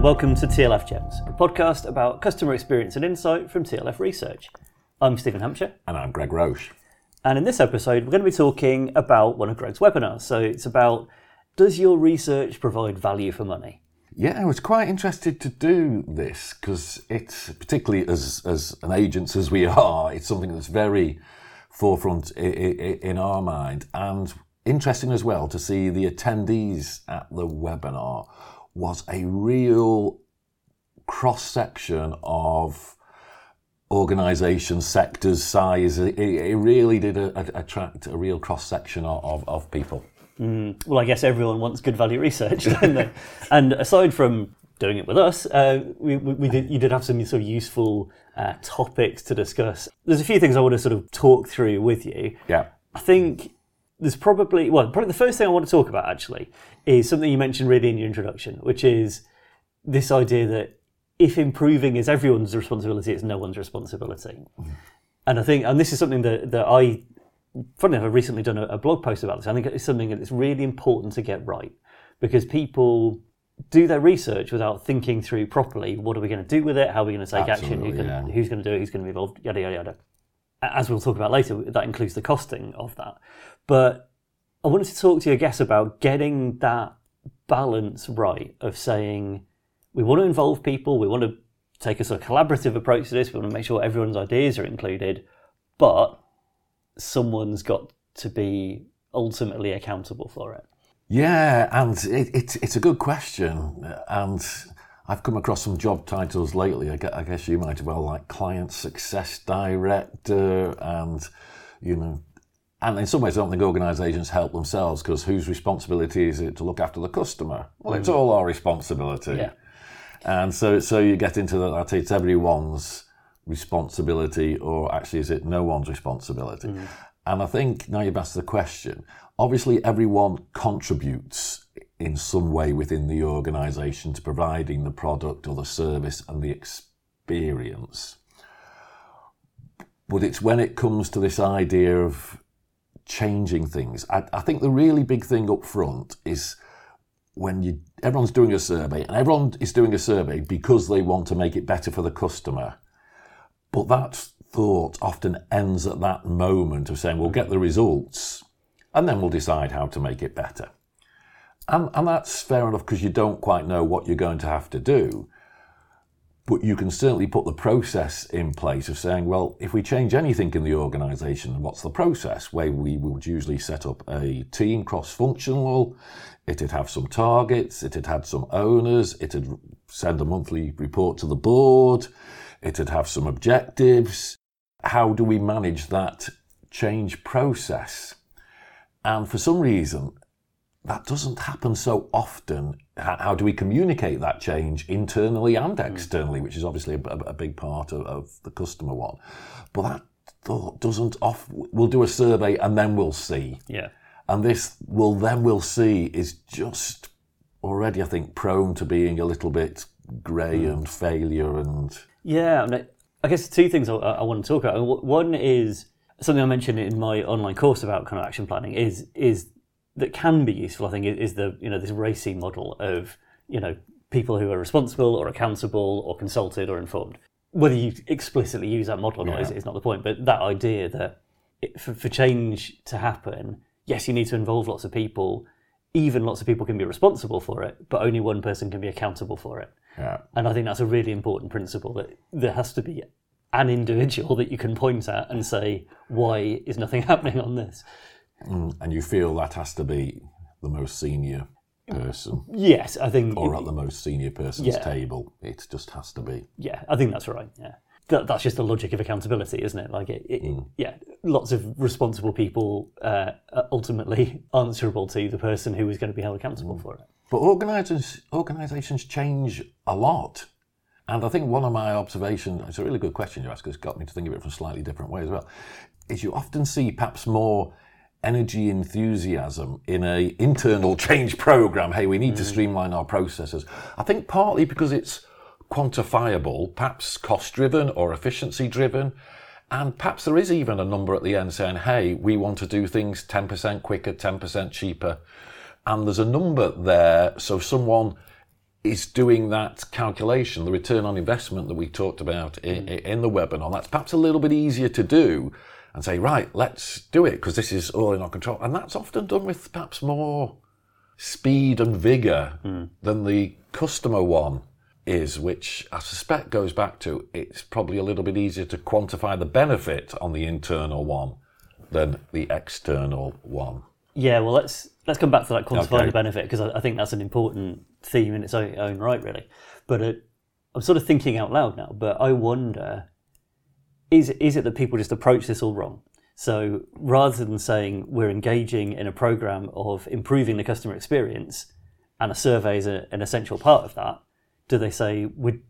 and welcome to TLF Gems, a podcast about customer experience and insight from TLF Research. I'm Stephen Hampshire, And I'm Greg Roche. and in this episode, we're going to be talking about one of Greg's webinars. So it's about does your research provide value for money? Yeah, I was quite interested to do this because it's particularly as as an agents as we are, it's something that's very forefront in our mind, and interesting as well to see the attendees at the webinar was a real cross section of organisations, sectors, size. It, it really did a, a- attract a real cross section of, of, of people. Well, I guess everyone wants good value research, don't they? and aside from doing it with us, uh, we, we, we did, you did have some sort of useful uh, topics to discuss. There's a few things I want to sort of talk through with you. Yeah. I think there's probably well, probably the first thing I want to talk about actually is something you mentioned really in your introduction, which is this idea that if improving is everyone's responsibility, it's no one's responsibility. Mm-hmm. And I think, and this is something that, that I, funny enough, I've recently done a, a blog post about this. I think it's something that's really important to get right because people do their research without thinking through properly what are we going to do with it, how are we going to take action, who can, yeah. who's going to do it, who's going to be involved, yada, yada, yada as we'll talk about later, that includes the costing of that. But I wanted to talk to you, I guess, about getting that balance right of saying we want to involve people, we want to take a sort of collaborative approach to this, we want to make sure everyone's ideas are included, but someone's got to be ultimately accountable for it. Yeah, and it, it, it's a good question. And I've come across some job titles lately. I gue- I guess you might as well like client success director, and you know, and in some ways, I don't think organisations help themselves because whose responsibility is it to look after the customer? Well, it's all our responsibility. Yeah. And so, so you get into that. that It's everyone's responsibility, or actually, is it no one's responsibility? Mm. And I think now you've asked the question. Obviously, everyone contributes in some way within the organisation to providing the product or the service and the experience. But it's when it comes to this idea of changing things. I, I think the really big thing up front is when you everyone's doing a survey and everyone is doing a survey because they want to make it better for the customer. But that thought often ends at that moment of saying, we'll get the results and then we'll decide how to make it better. And, and that's fair enough because you don't quite know what you're going to have to do. But you can certainly put the process in place of saying, well, if we change anything in the organisation, what's the process? Where we would usually set up a team cross functional, it'd have some targets, it'd had some owners, it'd send a monthly report to the board, it'd have some objectives. How do we manage that change process? And for some reason, that doesn't happen so often. How, how do we communicate that change internally and hmm. externally, which is obviously a, a big part of, of the customer one? But that thought doesn't off. We'll do a survey and then we'll see. Yeah. And this will then we'll see is just already, I think, prone to being a little bit grey hmm. and failure and Yeah, and I- I guess two things I, I want to talk about. One is something I mentioned in my online course about kind of action planning is is that can be useful. I think is, the you know this RACI model of you know people who are responsible or accountable or consulted or informed. Whether you explicitly use that model or not is, is not the point, but that idea that it, for, for change to happen, yes, you need to involve lots of people. Even lots of people can be responsible for it, but only one person can be accountable for it. yeah. And I think that's a really important principle that there has to be an individual that you can point at and say, why is nothing happening on this? Mm. And you feel that has to be the most senior person Yes, I think. or at the most senior person's Yeah. table. It just has to be. yeah, I think that's right. Yeah. That, that's just the logic of accountability, isn't it? Like, it, it, mm. yeah, lots of responsible people uh, are ultimately answerable to the person who is going to be held accountable mm. for it. But organizations, organizations change a lot. And I think one of my observations, it's a really good question you ask, it's got me to think of it from a slightly different way as well, is you often see perhaps more energy enthusiasm in a internal change program. Hey, we need to mm. streamline our processes. I think partly because it's quantifiable, perhaps cost driven or efficiency driven. And perhaps there is even a number at the end saying, hey, we want to do things 10% quicker, 10% cheaper. And there's a number there. So someone is doing that calculation, the return on investment that we talked about in, mm. in the webinar. That's perhaps a little bit easier to do and say, right, let's do it because this is all in our control. And that's often done with perhaps more speed and vigor than the customer one is, which I suspect goes back to it's probably a little bit easier to quantify the benefit on the internal one than the external one. Yeah, well, let's let's come back to that quantifying Okay. the benefit because I, I think that's an important theme in its own, own right, really. But uh, I'm sort of thinking out loud now. But I wonder, is is it that people just approach this all wrong? So rather than saying we're engaging in a program of improving the customer experience, and a survey is a, an essential part of that, do they say we're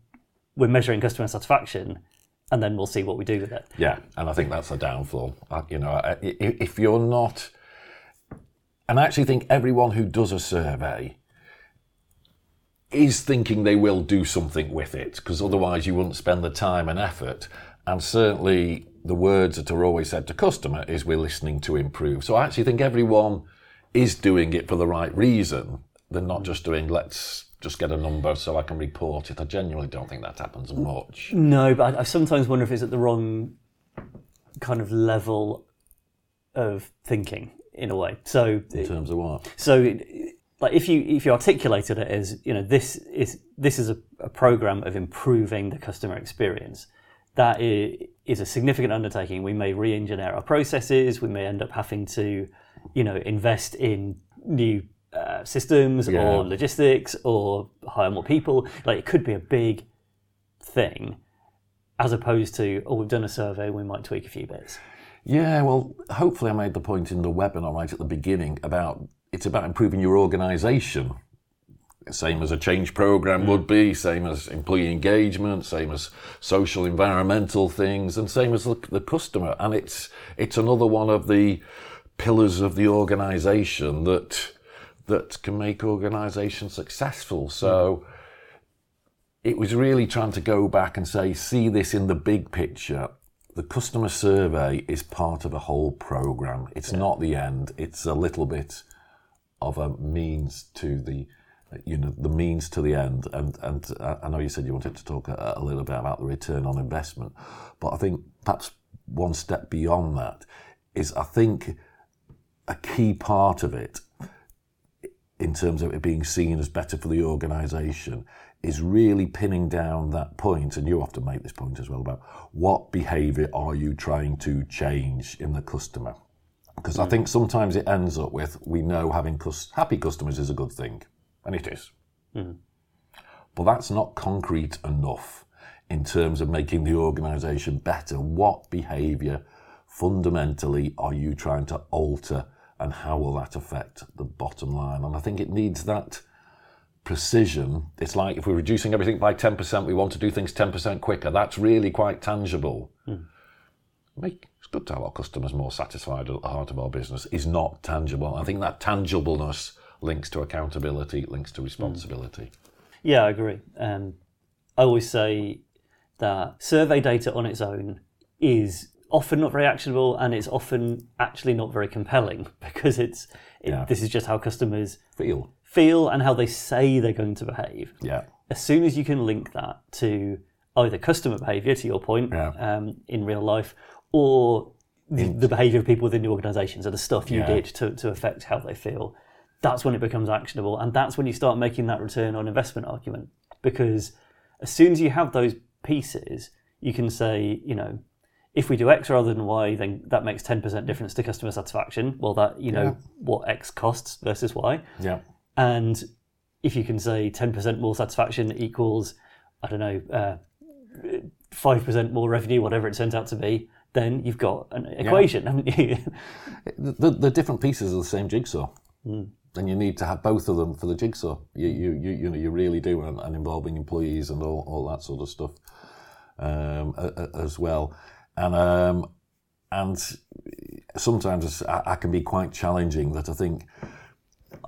we're measuring customer satisfaction, and then we'll see what we do with it? Yeah, and I think that's a downfall. You know, if you're not, and I actually think everyone who does a survey is thinking they will do something with it, because otherwise you wouldn't spend the time and effort. And certainly, the words that are always said to customer is we're listening to improve. So I actually think everyone is doing it for the right reason. They're not just doing let's just get a number so I can report it. I genuinely don't think that happens much. No, but I, I sometimes wonder if it's at the wrong kind of level of thinking in a way. So, In terms of what? so like if you if you articulated it as you know this is this is a, a program of improving the customer experience, that is a significant undertaking. We may re-engineer our processes. We may end up having to, you know, invest in new uh, systems Yeah. or logistics or hire more people. Like it could be a big thing, as opposed to oh we've done a survey, we might tweak a few bits. Yeah, well, hopefully I made the point in the webinar right at the beginning about it's about improving your organisation. Same as a change program would be, same as employee engagement, same as social environmental things, and same as the, the customer. And it's it's another one of the pillars of the organisation that that can make organisation successful. So it was really trying to go back and say, see this in the big picture. The customer survey is part of a whole program. It's not the end. It's a little bit of a means to the, you know, the means to the end. And and uh, I know you said you wanted to talk a, a little bit about the return on investment, but I think perhaps one step beyond that is I think a key part of it in terms of it being seen as better for the organisation is really pinning down that point, and you often make this point as well about what behaviour are you trying to change in the customer? Because I think sometimes it ends up with we know having cus- happy customers is a good thing, and it is. Hmm. But that's not concrete enough in terms of making the organisation better. What behaviour fundamentally are you trying to alter, and how will that affect the bottom line? And I think it needs that precision. It's like if we're reducing everything by 10%, we want to do things 10% quicker. That's really quite tangible. Hmm. Make, it's good to have our customers more satisfied at the heart of our business, is not tangible. I think that tangibleness links to accountability, links to responsibility. Yeah, I agree. Um, I always say that survey data on its own is often not very actionable and it's often actually not very compelling because it's it, Yeah. this is just how customers Feel. feel and how they say they're going to behave. Yeah. As soon as you can link that to either customer behavior, to your point, Yeah. um, in real life, or the, the behavior of people within the organisation, so the stuff you Yeah. did to, to affect how they feel, that's when it becomes actionable. And that's when you start making that return on investment argument. Because as soon as you have those pieces, you can say, you know, if we do X rather than Y, then that makes 10% difference to customer satisfaction. Well, that, you know, Yeah. what X costs versus Y. Yeah. And if you can say 10% more satisfaction equals, I don't know, uh, 5% more revenue, whatever it turns out to be, then you've got an equation, haven't you? The, the, the different pieces of the same jigsaw. And you need to have both of them for the jigsaw. You, you, you, you know, you really do, and, and involving employees and all, all that sort of stuff um, a, a- as well. And um, and sometimes I, I can be quite challenging. That I think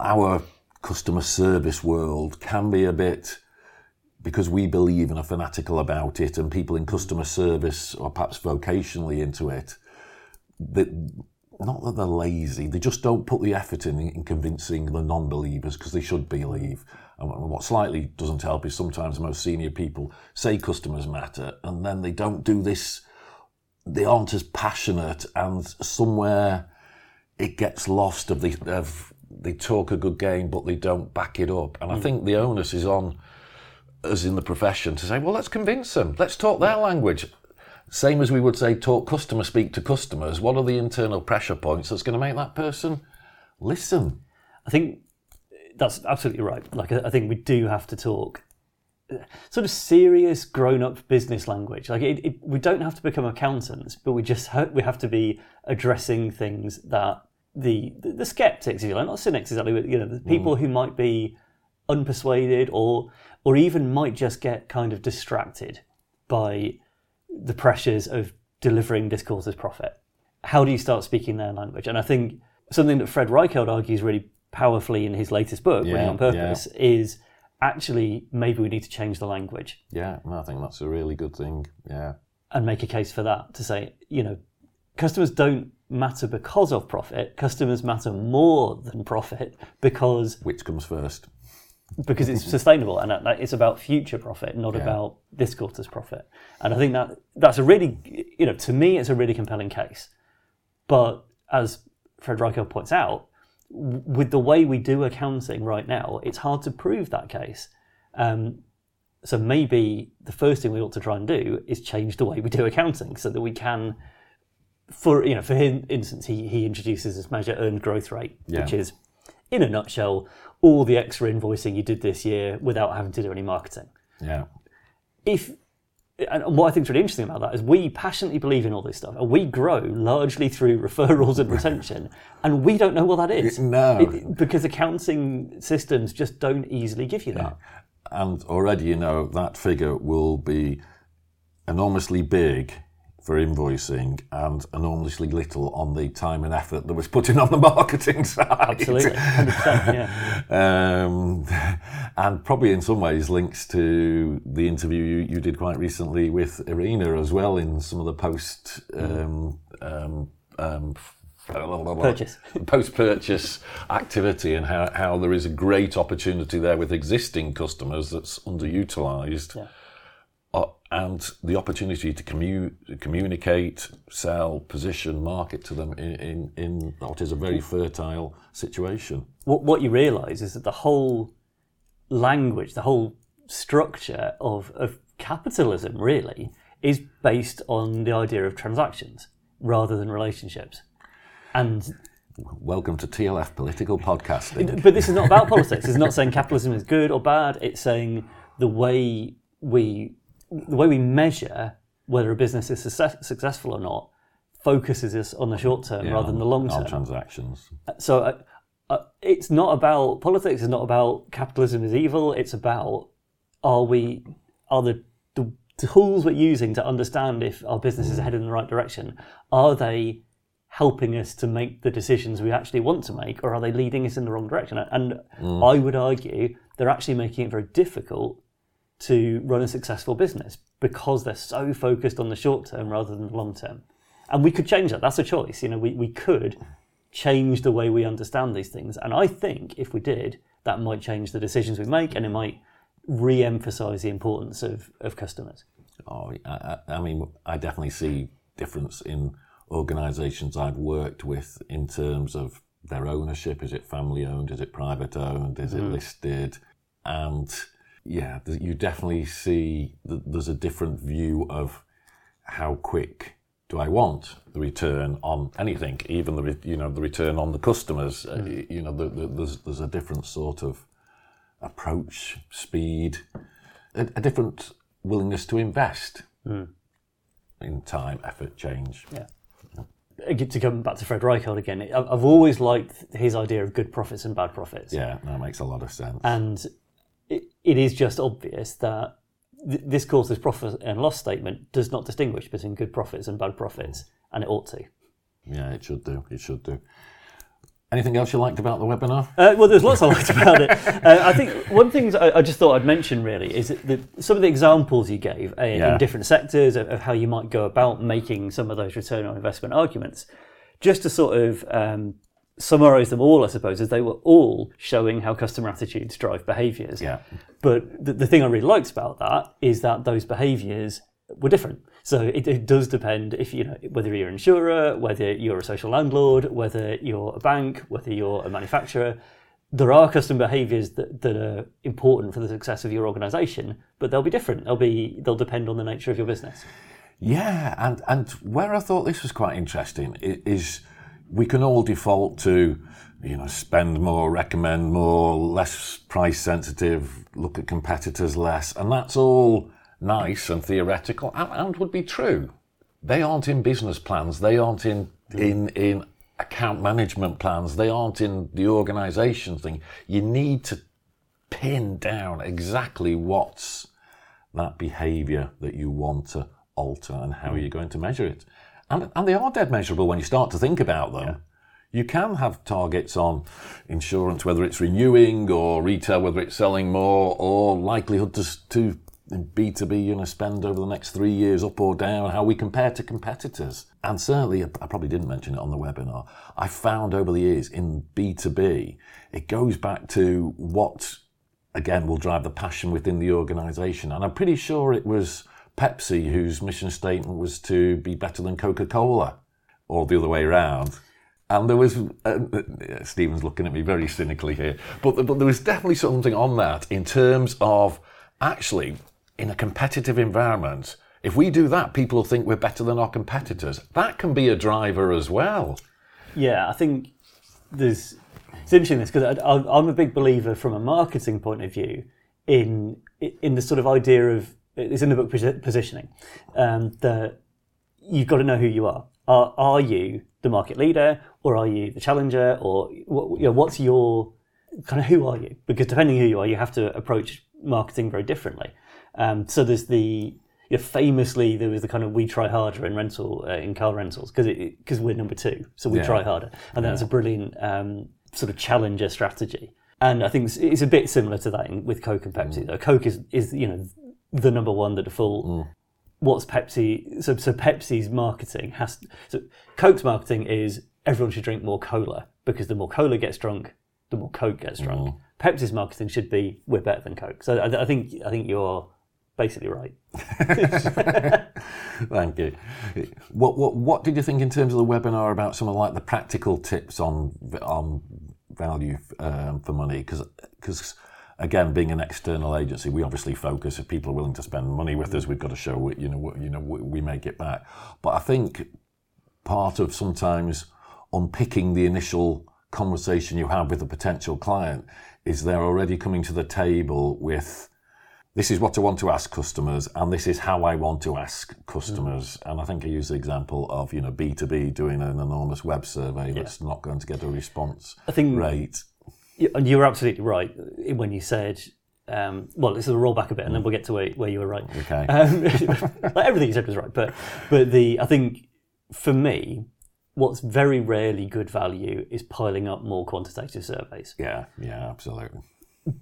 our customer service world can be a bit because we believe and are fanatical about it, and people in customer service or perhaps vocationally into it. That not that they're lazy, they just don't put the effort in in convincing the non-believers because they should believe. And what slightly doesn't help is sometimes most senior people say customers matter, and then they don't do this. They aren't as passionate, and somewhere it gets lost. Of the of they talk a good game, but they don't back it up. And I hmm. think the onus is on us in the profession to say, well, let's convince them. Let's talk their language. Same as we would say, talk customer speak to customers. What are the internal pressure points that's going to make that person listen? I think that's absolutely right. Like, I think we do have to talk uh, sort of serious grown-up business language. Like, it, it, we don't have to become accountants, but we just ha- we have to be addressing things that the the, the skeptics, if you like, not cynics exactly, but you know, the people who might be unpersuaded or or even might just get kind of distracted by the pressures of delivering discourse as profit. How do you start speaking their language? And I think something that Fred Reichheld argues really powerfully in his latest book, Winning on Purpose, is actually maybe we need to change the language Yeah, I think that's a really good thing. Yeah. and make a case for that to say, you know, customers don't matter because of profit. Customers matter more than profit because Which comes first? Because it's sustainable and it's about future profit, not Yeah. about this quarter's profit. And I think that that's a really, you know, to me, it's a really compelling case. But as Fred Reichheld points out, with the way we do accounting right now, it's hard to prove that case. Um, so maybe the first thing we ought to try and do is change the way we do accounting so that we can, for you know, for him, instance, he, he introduces this measure earned growth rate, Yeah. which is, in a nutshell, all the extra invoicing you did this year without having to do any marketing. Yeah. If and what I think is really interesting about that is we passionately believe in all this stuff, and we grow largely through referrals and retention, and we don't know what that is. No. It- because accounting systems just don't easily give you that. And already, you know, that figure will be enormously big for invoicing and enormously little on the time and effort that was put in on the marketing side. Absolutely, 100%. Yeah. um, and probably in some ways links to the interview you, you did quite recently with Irina as well in some of the post um, um, um, Purchase. post purchase activity and how, how there is a great opportunity there with existing customers that's underutilized. Yeah. And the opportunity to commu- communicate, sell, position, market to them in, in, in what is a very fertile situation. what, what you realise is that the whole language, the whole structure of, of capitalism really is based on the idea of transactions rather than relationships. And Welcome to TLF Political Podcasting. but this is not about politics. It's not saying capitalism is good or bad. It's saying the way we the way we measure whether a business is success, successful or not focuses us on the short term rather than the long term. transactions. So uh, uh, it's not about politics. It's not about capitalism is evil. It's about are we are the, the tools we're using to understand if our business is headed in the right direction are they helping us to make the decisions we actually want to make, or are they leading us in the wrong direction? And I would argue they're actually making it very difficult to run a successful business because they're so focused on the short term rather than the long term. And we could change that. That's a choice. You know, we, we could change the way we understand these things. And I think if we did, that might change the decisions we make and it might re emphasize the importance of, of customers. Oh, I, I I mean, I definitely see difference in organisations I've worked with in terms of their ownership. Is it family owned? Is it private owned? Is it mm-hmm. listed? And yeah, you definitely see that there's a different view of how quick do I want the return on anything, even the re- you know the return on the customers. Uh, hmm. you know, the, the, there's there's a different sort of approach, speed, a, a different willingness to invest hmm. in time, effort, change. Yeah. Uh, again, To come back to Fred Reichheld again, I've always liked his idea of good profits and bad profits. Yeah, that makes a lot of sense. And it, is just obvious that th- this course's profit and loss statement does not distinguish between good profits and bad profits, and it ought to. yeah, it should do. It should do. Anything else you liked about the webinar? Uh, well, there's lots I liked about it. Uh, I think one thing I, I just thought I'd mention really is that the, some of the examples you gave uh, Yeah. in different sectors of, of how you might go about making some of those return on investment arguments, just to sort of um, summarize them all, I suppose, is they were all showing how customer attitudes drive behaviors. Yeah. But the, the thing I really liked about that is that those behaviors were different. So it, it does depend if you know whether you're an insurer, whether you're a social landlord, whether you're a bank, whether you're a manufacturer. There are custom behaviours that, that are important for the success of your organisation, but they'll be different. They'll be they'll depend on the nature of your business. Yeah, and and where I thought this was quite interesting is we can all default to you know spend more, recommend more, less price sensitive, look at competitors less, and that's all nice and theoretical and, and would be true. They aren't in business plans. They aren't in in in account management plans. They aren't in the organisation thing. You need to pin down exactly what's that behaviour that you want to alter and how you're going to measure it. And, and they are dead measurable when you start to think about them. You can have targets on insurance, whether it's renewing or retail, whether it's selling more, or likelihood to, to B2B, you know, spend over the next three years up or down, how we compare to competitors. And certainly, I probably didn't mention it on the webinar, I found over the years in B2B, it goes back to what again will drive the passion within the organisation. And I'm pretty sure it was Pepsi whose mission statement was to be better than Coca Cola, or the other way around. And there was, uh, uh, Stephen's looking at me very cynically here, but, but there was definitely something on that in terms of actually, in a competitive environment, if we do that, people will think we're better than our competitors. That can be a driver as well. Yeah, I think there's it's interesting this because I'm a big believer from a marketing point of view in in the sort of idea of it's in the book positioning um, that you've got to know who you are. Are are you the market leader or are you the challenger or what, you know, what's your kind of who are you? Because depending who you are, you have to approach marketing very differently. Um, so there's the you know, famously there was the kind of we try harder in rental uh, in car rentals because because we're number two, so we Yeah. try harder, and that's a brilliant um, sort of challenger strategy. And I think it's, it's a bit similar to that in, with Coke and Pepsi. Though Coke is is you know the number one, the default. What's Pepsi? So so Pepsi's marketing has so Coke's marketing is everyone should drink more cola because the more cola gets drunk, the more Coke gets drunk. Pepsi's marketing should be we're better than Coke. So I, I think I think you're basically right. Thank you. What, what what did you think in terms of the webinar about some of like the practical tips on on value um, for money? Because Because again, being an external agency, we obviously focus. If people are willing to spend money with us, we've got to show we- you know you know we we make it back. But I think part of sometimes unpicking the initial conversation you have with a potential client is they're already coming to the table with this is what I want to ask customers, and this is how I want to ask customers. Mm. And I think I use the example of you know B two B doing an enormous web survey that's not going to get a response I think rate. And you were absolutely right when you said. Um, well, this is a roll back a bit, and then we'll get to where, where you were right. Okay. Um, like everything you said was right, but but the I think for me, what's very rarely good value is piling up more quantitative surveys. Yeah, yeah, absolutely.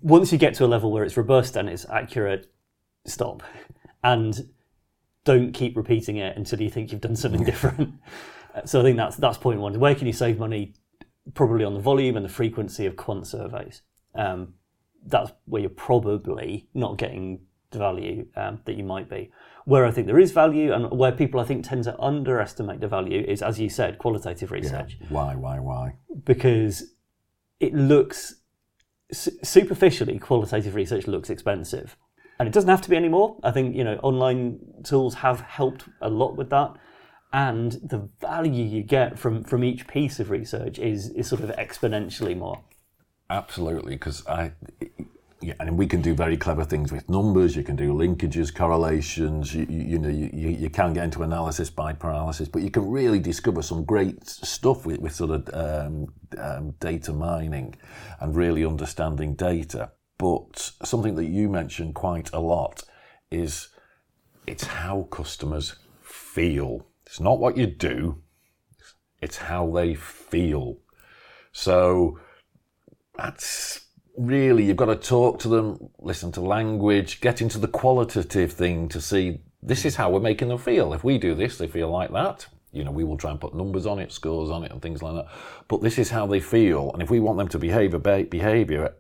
Once you get to a level where it's robust and it's accurate, stop, and don't keep repeating it until you think you've done something different. Uh, So I think that's that's point one. Where can you save money? Probably on the volume and the frequency of quant surveys. Um, that's where you're probably not getting the value um, that you might be. Where I think there is value and where people I think tend to underestimate the value is, as you said, qualitative research Why, why, why? because it looks su- superficially qualitative research looks expensive and it doesn't have to be anymore i think you know online tools have helped a lot with that and the value you get from from each piece of research is is sort of exponentially more Absolutely, because I, yeah, and we can do very clever things with numbers. You can do linkages, correlations. You, you, you know, you, you can get into analysis by paralysis, but you can really discover some great stuff with, with sort of um, um, data mining and really understanding data. But something that you mentioned quite a lot is it's how customers feel. It's not what you do; it's how they feel. So that's really you've got to talk to them, listen to language, get into the qualitative thing to see this is how we're making them feel. If we do this, they feel like that. You know, we will try and put numbers on it, scores on it, and things like that. But this is how they feel, and if we want them to behave a behaviour,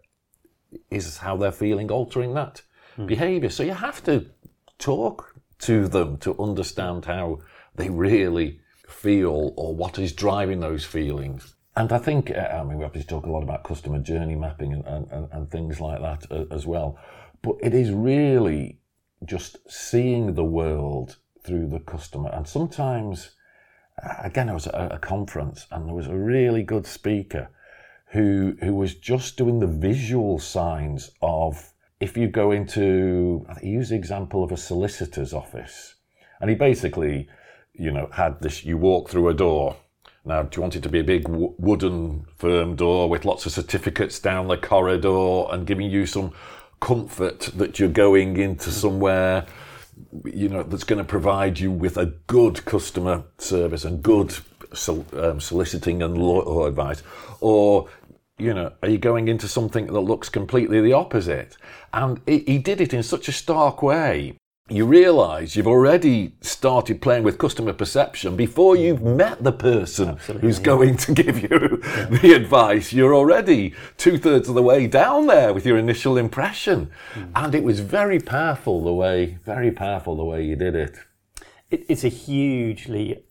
is how they're feeling altering that mm. behaviour. So you have to talk to them to understand how they really feel or what is driving those feelings. And I think, uh, I mean, we obviously talk a lot about customer journey mapping and, and, and things like that uh, as well. But it is really just seeing the world through the customer. And sometimes, again, I was at a conference and there was a really good speaker who, who was just doing the visual signs of if you go into, he used the example of a solicitor's office. And he basically, you know, had this, you walk through a door. Now, do you want it to be a big w- wooden firm door with lots of certificates down the corridor and giving you some comfort that you're going into somewhere you know that's going to provide you with a good customer service and good um, soliciting and law advice? Or you know are you going into something that looks completely the opposite? And he did it in such a stark way you realize you've already started playing with customer perception before you've met the person Absolutely, who's yeah. going to give you yeah. the advice. You're already two thirds of the way down there with your initial impression. Mm. And it was very powerful the way, very powerful the way you did it. it it's a hugely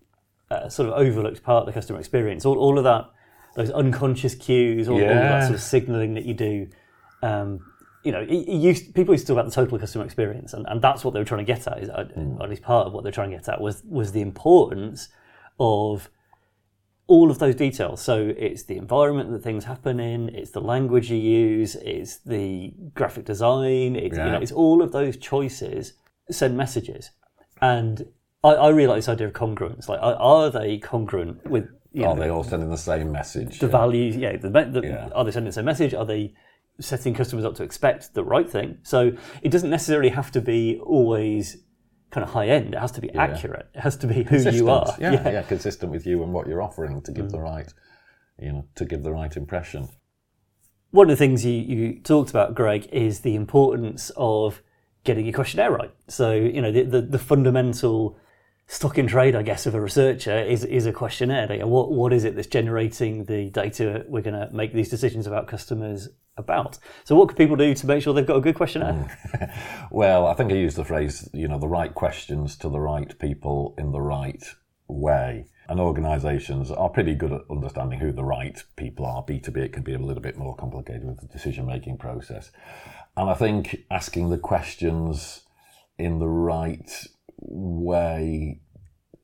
uh, sort of overlooked part of the customer experience. All, all of that, those unconscious cues, all, yeah. all of that sort of signaling that you do. Um, you know, used, people used to talk about the total customer experience, and, and that's what they were trying to get at, is, mm. or at least part of what they're trying to get at was was the importance of all of those details. So it's the environment that things happen in, it's the language you use, it's the graphic design, it's, yeah. you know, it's all of those choices send messages. And I, I really like this idea of congruence. Like, are, are they congruent with? You are know, they all sending the same message? The yeah. values, yeah. The, the, yeah. Are they sending the same message? Are they setting customers up to expect the right thing. So it doesn't necessarily have to be always kind of high end. It has to be yeah. accurate. It has to be who consistent. you are. Yeah, yeah, yeah, consistent with you and what you're offering to give mm. the right, you know, to give the right impression. One of the things you, you talked about, Greg, is the importance of getting your questionnaire right. So, you know, the, the, the fundamental stock in trade, I guess, of a researcher is, is a questionnaire. What, what is it that's generating the data we're going to make these decisions about customers about? So, what could people do to make sure they've got a good questionnaire? well, I think I used the phrase, you know, the right questions to the right people in the right way. And organisations are pretty good at understanding who the right people are. B2B, it can be a little bit more complicated with the decision making process. And I think asking the questions in the right way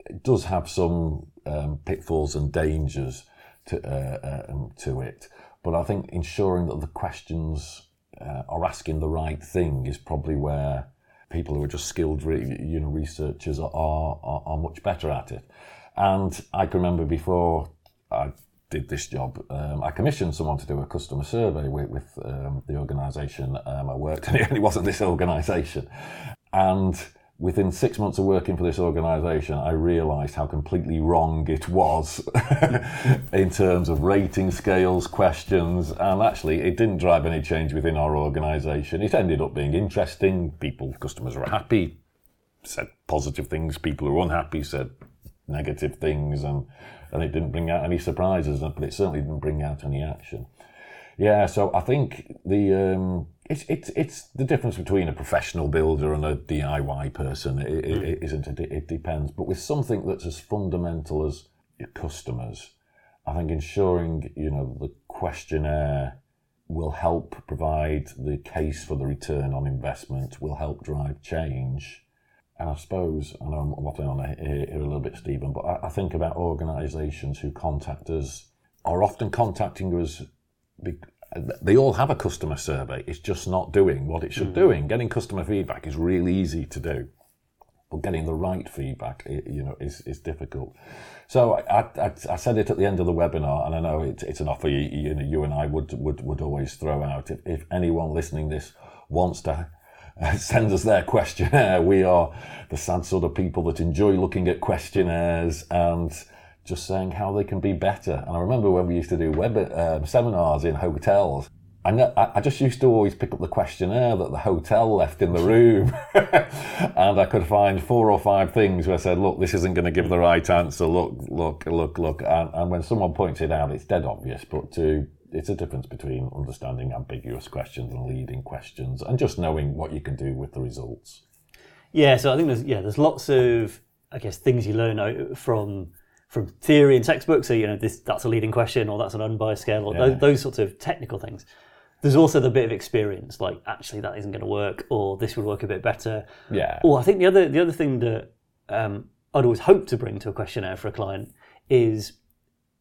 it does have some um, pitfalls and dangers to uh, um, to it. But I think ensuring that the questions uh, are asking the right thing is probably where people who are just skilled, re- you know, researchers are, are are much better at it. And I can remember before I did this job, um, I commissioned someone to do a customer survey with, with um, the organisation um, I worked in. It wasn't this organisation, and within six months of working for this organisation, I realised how completely wrong it was in terms of rating scales, questions, and actually it didn't drive any change within our organisation. It ended up being interesting. People, customers were happy, said positive things. People who were unhappy said negative things, and, and it didn't bring out any surprises, but it certainly didn't bring out any action. Yeah, so I think the um, it's it's it's the difference between a professional builder and a DIY person. It, mm. it isn't it? It depends. But with something that's as fundamental as your customers, I think ensuring you know the questionnaire will help provide the case for the return on investment. Will help drive change. And I suppose I know I'm waffling on here, here a little bit, Stephen, but I, I think about organisations who contact us are often contacting us they all have a customer survey. It's just not doing what it should mm. doing. Getting customer feedback is really easy to do, but getting the right feedback, you know, is, is difficult. So I, I, I said it at the end of the webinar, and I know it, it's an offer you, you, know, you and I would, would, would always throw out. If, if anyone listening this wants to send us their questionnaire, we are the sad sort of people that enjoy looking at questionnaires and just saying how they can be better. And I remember when we used to do web um, seminars in hotels, I, I just used to always pick up the questionnaire that the hotel left in the room, and I could find four or five things where I said, "Look, this isn't going to give the right answer. Look, look, look, look." And, and when someone points it out, it's dead obvious. But to it's a difference between understanding ambiguous questions and leading questions, and just knowing what you can do with the results. Yeah, so I think there's yeah, there's lots of I guess things you learn from from theory and textbooks. So you know, this that's a leading question, or that's an unbiased scale, or Yeah. those, those sorts of technical things. There's also the bit of experience, like actually that isn't going to work, or this would work a bit better. Yeah. Or I think the other the other thing that um, I'd always hope to bring to a questionnaire for a client is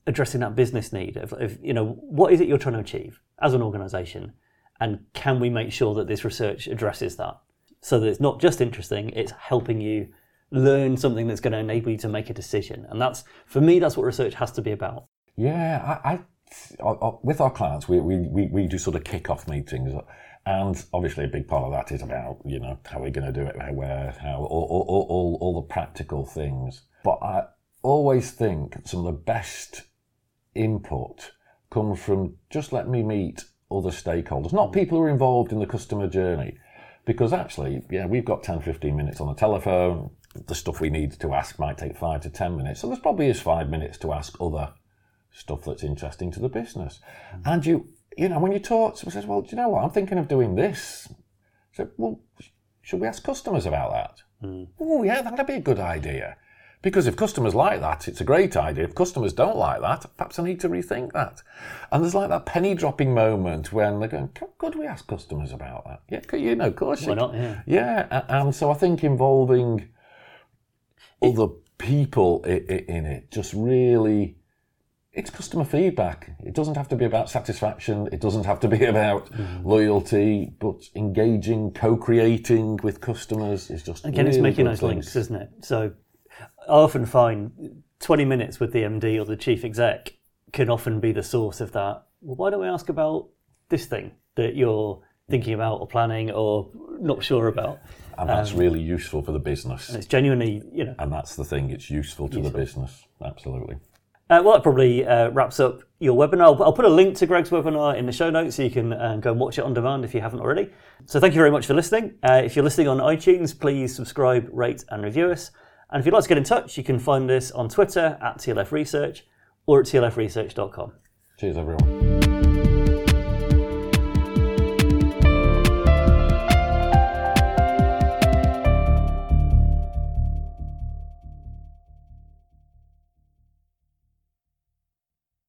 addressing that business need of, of you know what is it you're trying to achieve as an organisation, and can we make sure that this research addresses that so that it's not just interesting, it's helping you learn something that's going to enable you to make a decision, and that's for me that's what research has to be about. Yeah, I, I, I with our clients, we, we, we, we do sort of kick-off meetings, and obviously a big part of that is about you know how we're going to do it, how, where, how, all, all, all, all, all the practical things. But I always think some of the best input comes from just let me meet other stakeholders, not mm. people who are involved in the customer journey. Because actually, yeah, we've got 10, 15 minutes on the telephone. The stuff we need to ask might take five to 10 minutes. So there's probably is five minutes to ask other stuff that's interesting to the business. Mm-hmm. And you, you know, when you talk, someone says, well, do you know what? I'm thinking of doing this. So, well, should we ask customers about that? Oh, yeah, that'd be a good idea. Because if customers like that, it's a great idea. If customers don't like that, perhaps I need to rethink that. And there's like that penny dropping moment when they're going, "C- could we ask customers about that? Yeah, you know, of course. Why not? Yeah. yeah, and so I think involving other people in it just really. It's customer feedback. It doesn't have to be about satisfaction. It doesn't have to be about Mm-hmm. loyalty, but engaging, co-creating with customers is just Again, it's making those things. links, isn't it? So I often find 20 minutes with the MD or the chief exec can often be the source of that. Well, why don't we ask about this thing that you're thinking about or planning or not sure about? and that's Um, really useful for the business. It's genuinely, you know. And that's the thing; it's useful to the business. Absolutely. Uh, well, that probably uh, wraps up your webinar. I'll- I'll put a link to Greg's webinar in the show notes so you can uh, go and watch it on demand if you haven't already. So thank you very much for listening. Uh, if you're listening on iTunes, please subscribe, rate, and review us. And if you'd like to get in touch, you can find us on Twitter at TLF Research or at tlfresearch.com. Cheers, everyone.